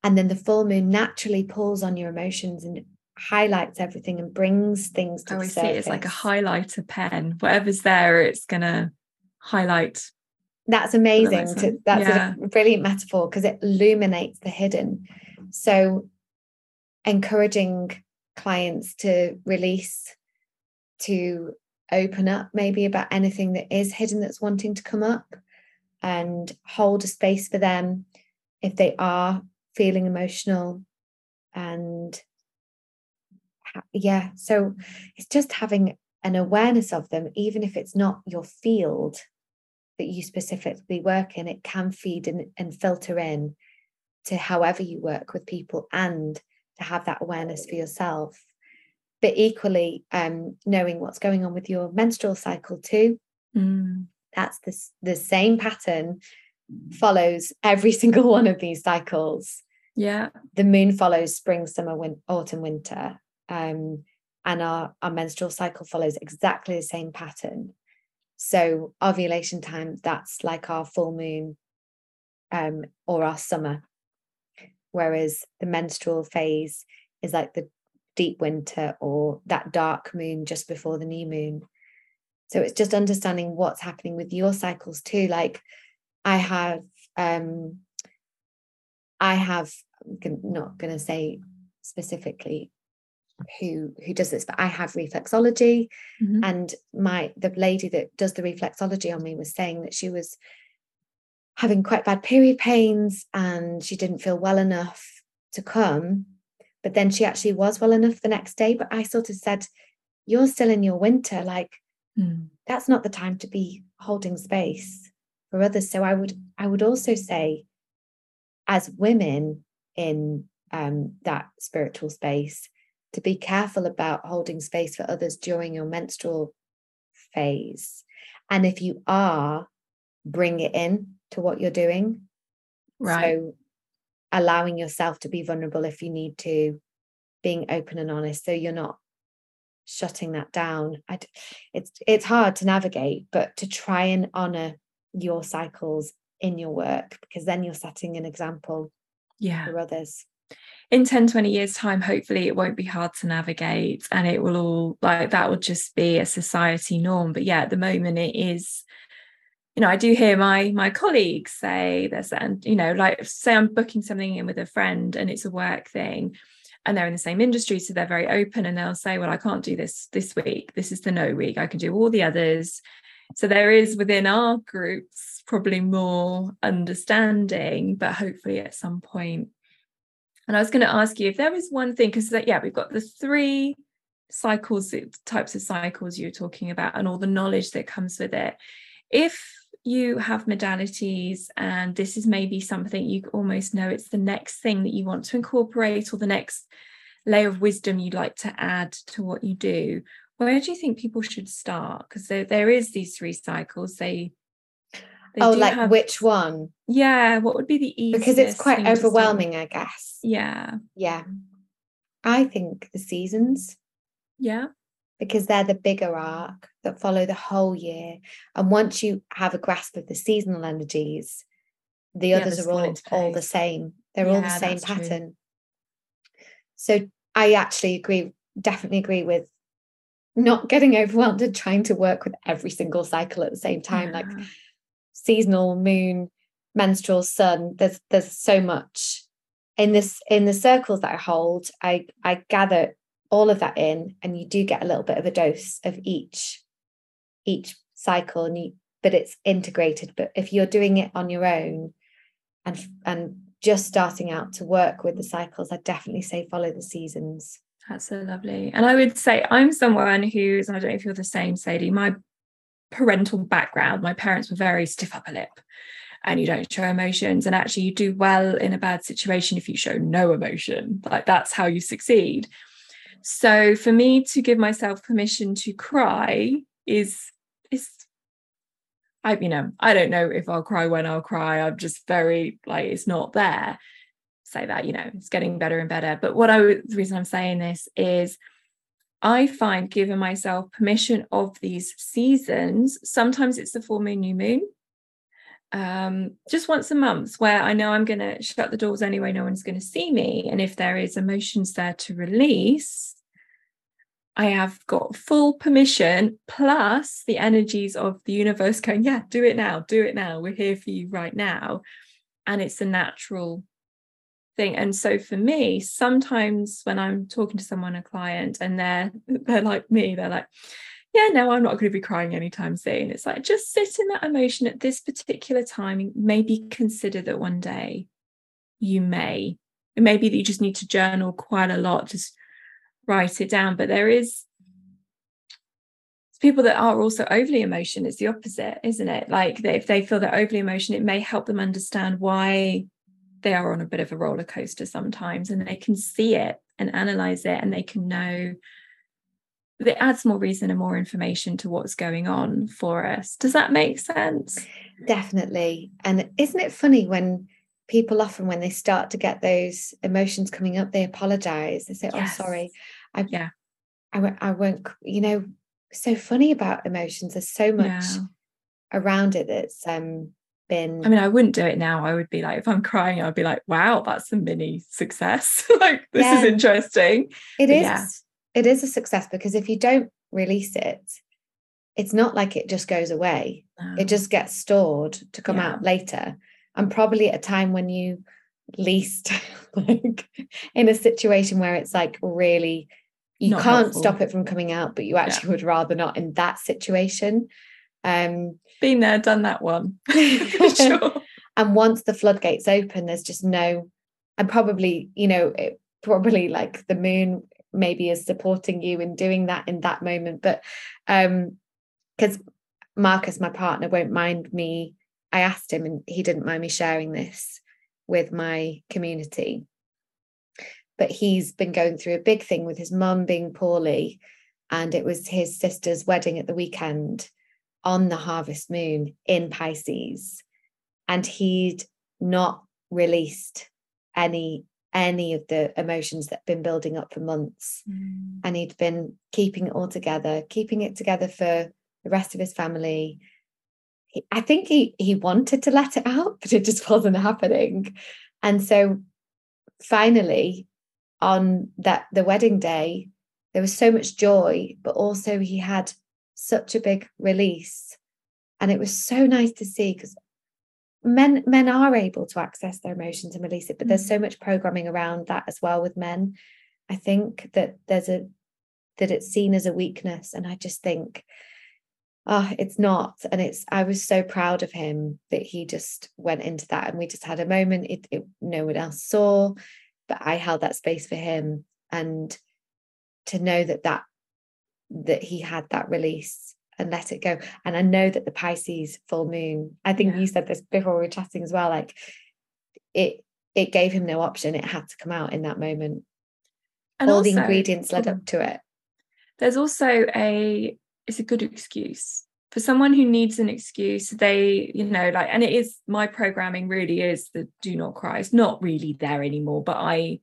and then the full moon naturally pulls on your emotions and highlights everything and brings things to oh, I always see it's like a highlighter pen. Whatever's there, it's gonna highlight That's amazing. That to, that's yeah. a brilliant metaphor because it illuminates the hidden. So, encouraging clients to release, to open up maybe about anything that is hidden that's wanting to come up and hold a space for them if they are feeling emotional and yeah so it's just having an awareness of them even if it's not your field that you specifically work in it can feed in, and filter in to however you work with people and to have that awareness for yourself. But equally um, knowing what's going on with your menstrual cycle too. Mm. that's the, the same pattern follows every single one of these cycles. Yeah. The moon follows spring summer win- autumn winter um, and our, our menstrual cycle follows exactly the same pattern so ovulation time that's like our full moon um, or our summer whereas the menstrual phase is like the deep winter or that dark moon just before the new moon. So it's just understanding what's happening with your cycles too. Like I have, um, I have, I'm not going to say specifically who who does this but i have reflexology mm-hmm. and my the lady that does the reflexology on me was saying that she was having quite bad period pains and she didn't feel well enough to come but then she actually was well enough the next day. But I sort of said, You're still in your winter. Like, mm. that's not the time to be holding space for others. So I would, I would also say, as women in um, that spiritual space, to be careful about holding space for others during your menstrual phase. And if you are, bring it in to what you're doing. Right. So allowing yourself to be vulnerable if you need to, being open and honest, so you're not shutting that down. I, it's it's hard to navigate, but to try and honor your cycles in your work because then you're setting an example yeah. for others in 10 20 years time hopefully it won't be hard to navigate and it will all like that will just be a society norm but yeah at the moment it is you know, I do hear my my colleagues say this, and you know, like say I'm booking something in with a friend and it's a work thing, and they're in the same industry, so they're very open, and they'll say, "Well, I can't do this this week. This is the no week. I can do all the others." So there is within our groups probably more understanding, but hopefully at some point. And I was going to ask you if there was one thing, because yeah, we've got the three cycles, types of cycles you're talking about, and all the knowledge that comes with it. If you have modalities and this is maybe something you almost know it's the next thing that you want to incorporate or the next layer of wisdom you'd like to add to what you do where do you think people should start because there, there is these three cycles they, they oh like have, which one yeah what would be the easiest because it's quite overwhelming i guess yeah yeah i think the seasons yeah because they're the bigger arc that follow the whole year. And once you have a grasp of the seasonal energies, the yeah, others are all, all the same. They're yeah, all the same pattern. True. So I actually agree, definitely agree with not getting overwhelmed and trying to work with every single cycle at the same time. Yeah. Like seasonal, moon, menstrual, sun, there's there's so much. In this in the circles that I hold, I I gather all of that in and you do get a little bit of a dose of each each cycle and you but it's integrated. But if you're doing it on your own and and just starting out to work with the cycles i definitely say follow the seasons. That's so lovely. And i would say i'm someone who's i don't know if you're the same sadie my parental background my parents were very stiff upper lip and you don't show emotions and actually you do well in a bad situation if you show no emotion like that's how you succeed so for me to give myself permission to cry is is I you know I don't know if I'll cry when I'll cry. I'm just very like it's not there. Say that you know it's getting better and better. But what I the reason I'm saying this is I find giving myself permission of these seasons. Sometimes it's the full moon, new moon. Um, just once a month where I know I'm going to shut the doors anyway, no one's going to see me. And if there is emotions there to release, I have got full permission, plus the energies of the universe going, yeah, do it now, do it now. We're here for you right now. And it's a natural thing. And so for me, sometimes when I'm talking to someone, a client, and they're they're like me, they're like, yeah, no, I'm not going to be crying anytime soon. It's like just sit in that emotion at this particular time. Maybe consider that one day you may. It may be that you just need to journal quite a lot, just write it down. But there is people that are also overly emotion, it's the opposite, isn't it? Like if they feel they're overly emotion, it may help them understand why they are on a bit of a roller coaster sometimes and they can see it and analyze it and they can know it adds more reason and more information to what's going on for us. Does that make sense? Definitely. And isn't it funny when people often, when they start to get those emotions coming up, they apologize. They say, yes. "Oh, sorry, I yeah, I won't, I won't." You know, so funny about emotions. There's so much yeah. around it that's um been. I mean, I wouldn't do it now. I would be like, if I'm crying, I'd be like, "Wow, that's a mini success. like this yeah. is interesting." It but is. Yeah it is a success because if you don't release it, it's not like it just goes away. No. It just gets stored to come yeah. out later. And probably at a time when you least like in a situation where it's like really you not can't helpful. stop it from coming out, but you actually would rather not in that situation. Um been there, done that one. sure. And once the floodgates open, there's just no and probably, you know, it, probably like the moon maybe is supporting you in doing that in that moment but um because marcus my partner won't mind me i asked him and he didn't mind me sharing this with my community but he's been going through a big thing with his mum being poorly and it was his sister's wedding at the weekend on the harvest moon in pisces and he'd not released any any of the emotions that had been building up for months. Mm. And he'd been keeping it all together, keeping it together for the rest of his family. He, I think he he wanted to let it out, but it just wasn't happening. And so finally, on that the wedding day, there was so much joy, but also he had such a big release. And it was so nice to see because men men are able to access their emotions and release it but there's so mm. much programming around that as well with men i think that there's a that it's seen as a weakness and i just think oh it's not and it's i was so proud of him that he just went into that and we just had a moment it, it no one else saw but i held that space for him and to know that that that he had that release and let it go. And I know that the Pisces full moon, I think yeah. you said this before we were chatting as well, like it it gave him no option. It had to come out in that moment. And all also, the ingredients led oh. up to it. There's also a it's a good excuse for someone who needs an excuse they you know like and it is my programming really is the do not cry it's not really there anymore but i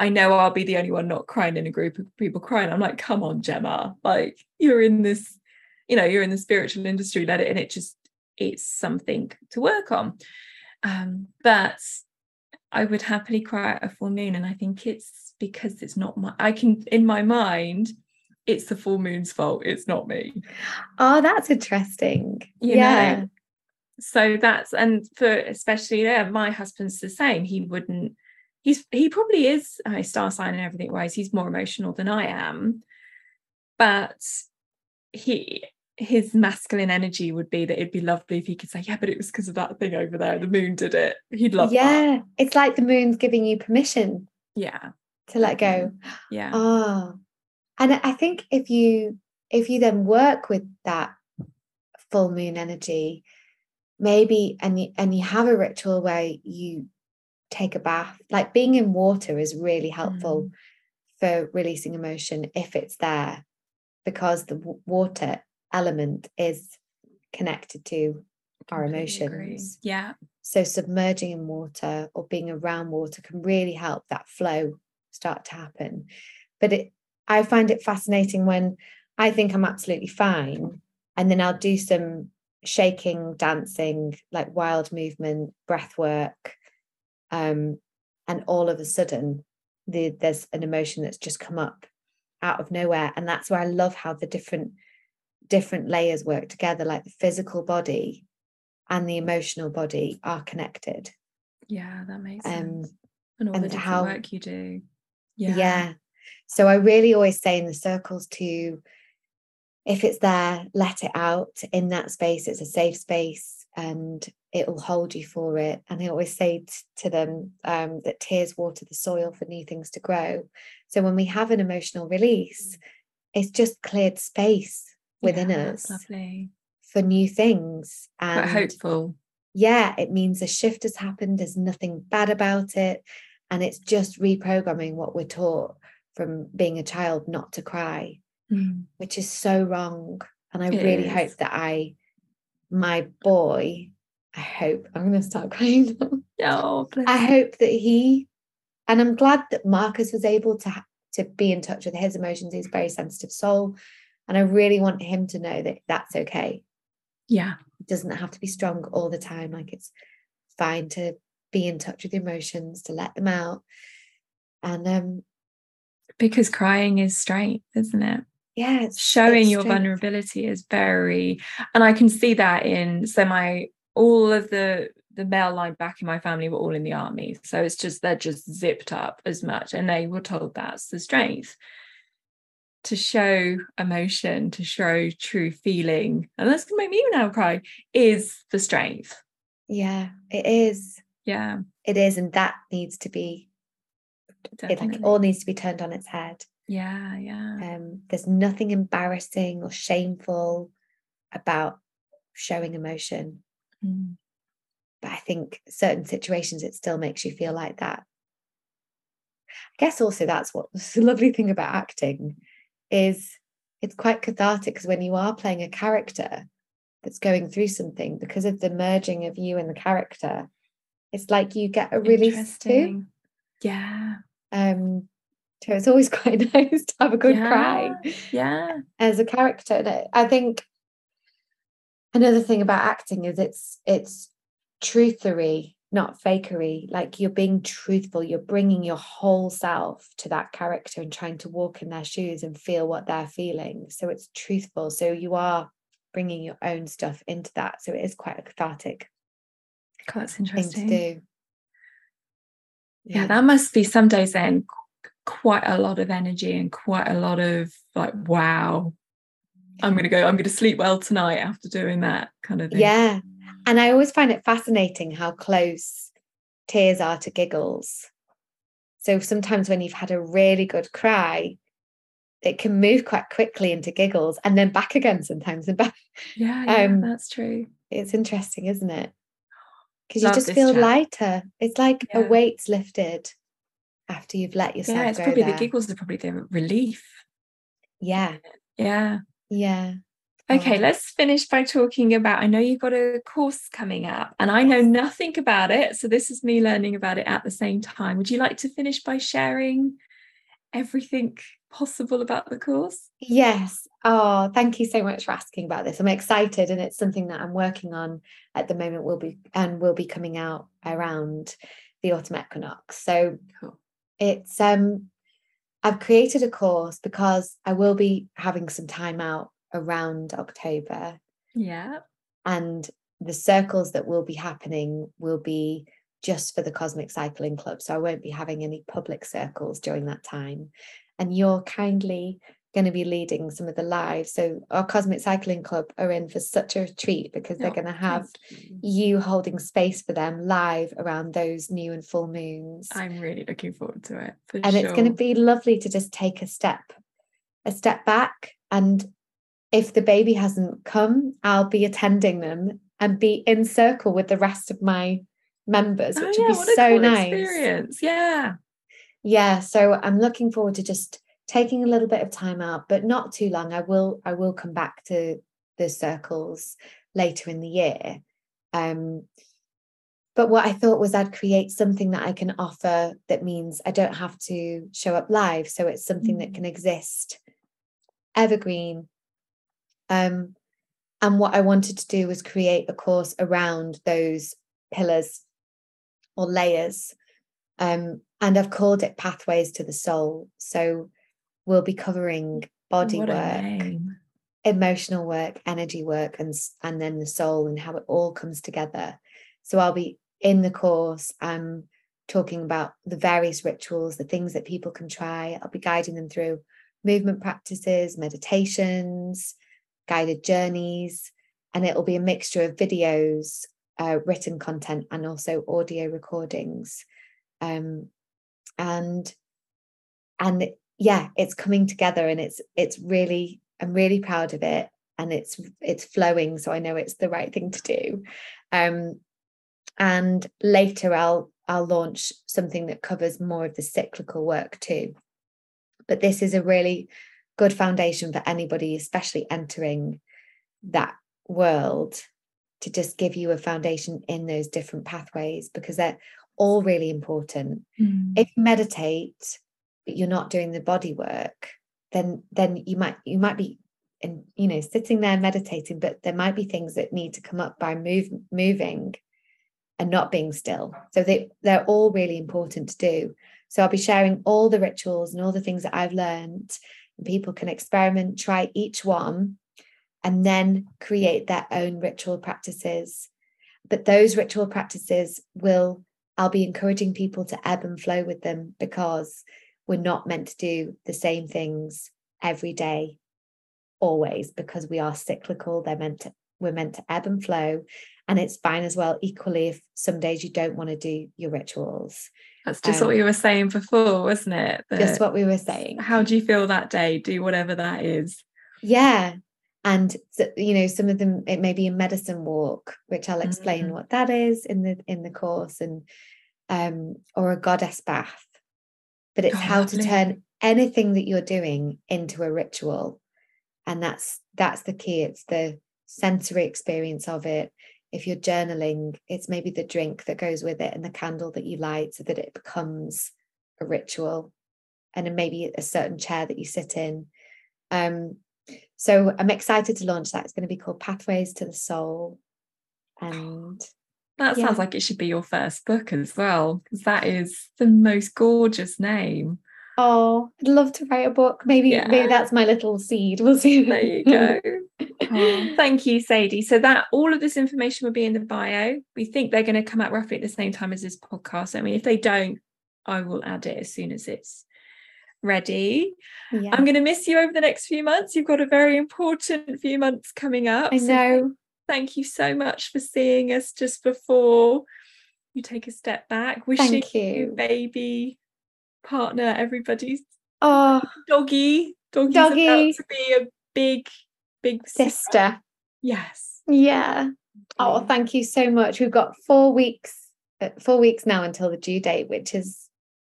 i know i'll be the only one not crying in a group of people crying. I'm like come on gemma like you're in this you know you're in the spiritual industry let it and it just it's something to work on. Um, but I would happily cry at a full moon and I think it's because it's not my I can in my mind it's the full moon's fault it's not me. Oh that's interesting. You yeah. know? so that's and for especially there my husband's the same. He wouldn't he's he probably is a star sign and everything wise he's more emotional than I am but he his masculine energy would be that it'd be lovely if he could say, Yeah, but it was because of that thing over there. The moon did it. He'd love yeah. That. It's like the moon's giving you permission. Yeah. To let go. Mm-hmm. Yeah. Oh. And I think if you if you then work with that full moon energy, maybe and you and you have a ritual where you take a bath, like being in water is really helpful mm. for releasing emotion if it's there because the w- water element is connected to our emotions. Yeah. So submerging in water or being around water can really help that flow start to happen. But it I find it fascinating when I think I'm absolutely fine and then I'll do some shaking, dancing, like wild movement, breath work. Um, and all of a sudden the, there's an emotion that's just come up out of nowhere. And that's where i love how the different different layers work together like the physical body and the emotional body are connected. Yeah that makes um sense. And all and the different how- work you do. Yeah. yeah. So i really always say in the circles to if it's there let it out. In that space it's a safe space. And it will hold you for it and i always say t- to them um, that tears water the soil for new things to grow so when we have an emotional release it's just cleared space within Yeah, us lovely for new things quite and hopeful yeah, it means a shift has happened. There's nothing bad about it. And it's just reprogramming what we're taught from being a child not to cry, Mm. which is so wrong. And I It really is. hope that I, my boy, I hope I'm going to start crying. no, bless I hope that he, and I'm glad that Marcus was able to to be in touch with his emotions. He's a very sensitive soul, and I really want him to know that that's okay. yeah It doesn't have to be strong all the time. Like it's fine to be in touch with your emotions, to let them out. And um, because crying is strength isn't it yeah, it's showing it's your vulnerability is very and i can see that in so my all of the the male line back in my family were all in the army so it's just they're just zipped up as much and they were told that's the strength to show emotion to show true feeling and that's gonna make me even now cry is the strength Yeah, it is. yeah It is, and that needs to be. It definitely. like all needs to be turned on its head. yeah yeah Um, there's nothing embarrassing or shameful about showing emotion, Mm. but I think certain situations it still makes you feel like that. I guess also that's what the lovely thing about acting is it's quite cathartic because when you are playing a character that's going through something because of the merging of you and the character, it's like you get a release too. Yeah Um, so it's always quite nice to have a good cry yeah as a character. I think another thing about acting is it's it's truthery, not fakery. Like you're being truthful, you're bringing your whole self to that character and trying to walk in their shoes and feel what they're feeling. So it's truthful. So you are bringing your own stuff into that. So it is quite a cathartic God, that's thing interesting to do. yeah that must be some days then quite a lot of energy and quite a lot of like wow i'm gonna go i'm gonna sleep well tonight after doing that kind of thing Yeah. And I always find it fascinating how close tears are to giggles. So sometimes when you've had a really good cry, it can move quite quickly into giggles and then back again sometimes and back. yeah, yeah Um, that's true It's interesting, isn't it? Because you just feel chat. lighter. It's like a weight's lifted after you've let yourself yeah it's probably there. the giggles are probably the relief Yeah, yeah yeah. Okay, let's finish by talking about. I know you've got a course coming up, and I know nothing about it. So, this is me learning about it at the same time. Would you like to finish by sharing everything possible about the course? Yes. Oh, thank you so much for asking about this. I'm excited, and it's something that I'm working on at the moment. Will be and will be coming out around the autumn equinox. So Cool. it's um, I've created a course because I will be having some time out around October, Yeah. and the circles that will be happening will be just for the Cosmic Cycling Club. So I won't be having any public circles during that time. And you're kindly going to be leading some of the lives. So our Cosmic Cycling Club are in for such a treat because they're Oh, going to have you. you holding space for them live around those new and full moons. I'm really looking forward to it. For and it's going to be lovely to just take a step, a step back. And if the baby hasn't come, I'll be attending them and be in circle with the rest of my members, Oh, which yeah, would be what a so cool nice. experience. Yeah. Yeah, so I'm looking forward to just taking a little bit of time out, but not too long. I will I will come back to the circles later in the year. Um but what I thought was I'd create something that I can offer that means I don't have to show up live. So it's something that Mm. can exist evergreen. Um, and what I wanted to do was create a course around those pillars or layers. Um, and I've called it Pathways to the Soul. So we'll be covering body What work, emotional work, energy work, and and then the soul and how it all comes together. So I'll be in the course. I'm talking about the various rituals, the things that people can try. I'll be guiding them through movement practices, meditations, guided journeys, and it'll be a mixture of videos, uh, written content, and also audio recordings. Um, and and yeah, it's coming together, and it's it's really I'm really proud of it, and it's it's flowing, so I know it's the right thing to do. Um, and later I'll I'll launch something that covers more of the cyclical work too. But this is a really good foundation for anybody, especially entering that world, to just give you a foundation in those different pathways because they're all really important. Mm. If you meditate, but you're not doing the body work, then then you might you might be and you know sitting there meditating, but there might be things that need to come up by move moving and not being still. So they they're all really important to do. So I'll be sharing all the rituals and all the things that I've learned. And people can experiment, try each one, and then create their own ritual practices. But those ritual practices will, I'll be encouraging people to ebb and flow with them because we're not meant to do the same things every day, always, because we are cyclical. They're meant to, we're meant to ebb and flow. And it's fine as well, equally, if some days you don't want to do your rituals. That's just Um, what we were saying before, wasn't it? Just what we were saying. how do you feel that day? Do whatever that is. Yeah. And you know, some of them it may be a medicine walk, which I'll explain Mm. what that is in the in the course, and um, or a goddess bath. But it's Oh, how to turn anything that you're doing into a ritual. And that's that's the key. It's the sensory experience of it. If you're journaling, it's maybe the drink that goes with it and the candle that you light so that it becomes a ritual. And then maybe a certain chair that you sit in. Um, so I'm excited to launch that. It's going to be called Pathways to the Soul. And That Yeah. sounds like it should be your first book as well, because that is the most gorgeous name. oh, I'd love to write a book. Maybe maybe that's my little seed. We'll see. There you go. Oh, thank you, Sadie. So that all of this information will be in the bio. We think they're going to come out roughly at the same time as this podcast. I mean, if they don't, I will add it as soon as it's ready. yeah. I'm going to miss you over the next few months. You've got a very important few months coming up. I so thank- you so much for seeing us just before you take a step back. Wishing Thank you. baby, partner, everybody's Oh, doggy. Doggy's Doggy. about to be a big, big sister. sister. Yes. Yeah. Oh, thank you so much. We've got four weeks, uh, four weeks now until the due date, which is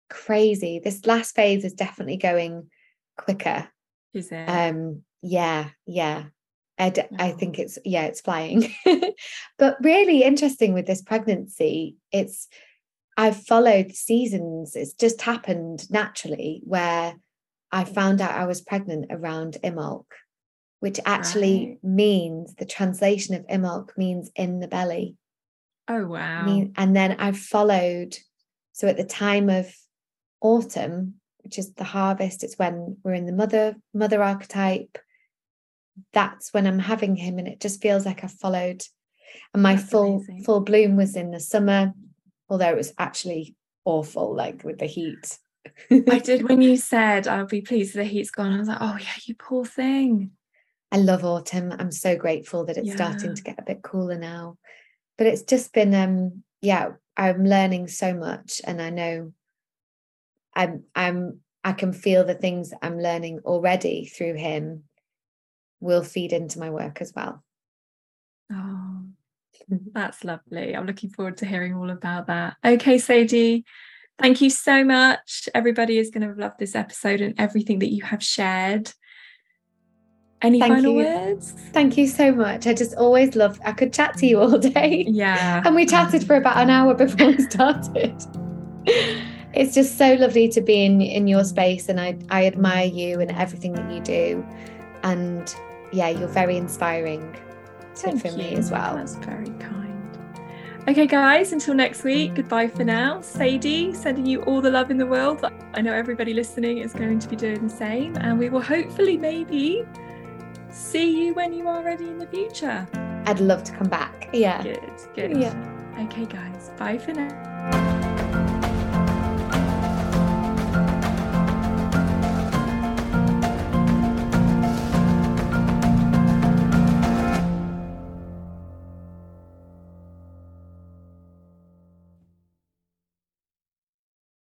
crazy. This last phase is definitely going quicker. Is it? Um, yeah, yeah. I, d- I Wow. think it's yeah, it's flying. but really interesting with this pregnancy. It's I've followed seasons. It's just happened naturally where I found out I was pregnant around Imbolc, which actually Right. means the translation of Imbolc means in the belly. oh wow. and then I've followed. So at the time of autumn, which is the harvest, it's when we're in the mother mother archetype. That's when I'm having him, and it just feels like I've followed. And my That's full amazing. full bloom was in the summer, although it was actually awful, like with the heat. I did when you said I'll be pleased the heat's gone. I was like, oh yeah, you poor thing. I love autumn. I'm so grateful that it's Yeah. starting to get a bit cooler now. But it's just been um yeah, I'm learning so much and I know I'm I'm I can feel the things I'm learning already through him will feed into my work as well. Oh, that's lovely. I'm looking forward to hearing all about that. Okay, Sadie, thank you so much. Everybody is going to love this episode and everything that you have shared. Any Thank final you. words? Thank you so much. I just always love I could chat to you all day. Yeah. and we chatted for about an um, hour before we started. it's just so lovely to be in in your space and I I admire you and everything that you do and yeah you're very inspiring Thank for me as well That's very kind. Okay, guys, until next week, goodbye for now. Sadie, sending you all the love in the world. I know everybody listening is going to be doing the same, and we will hopefully maybe see you when you are ready in the future. I'd love to come back. Yeah. Good, good. Yeah. Okay, guys, bye for now.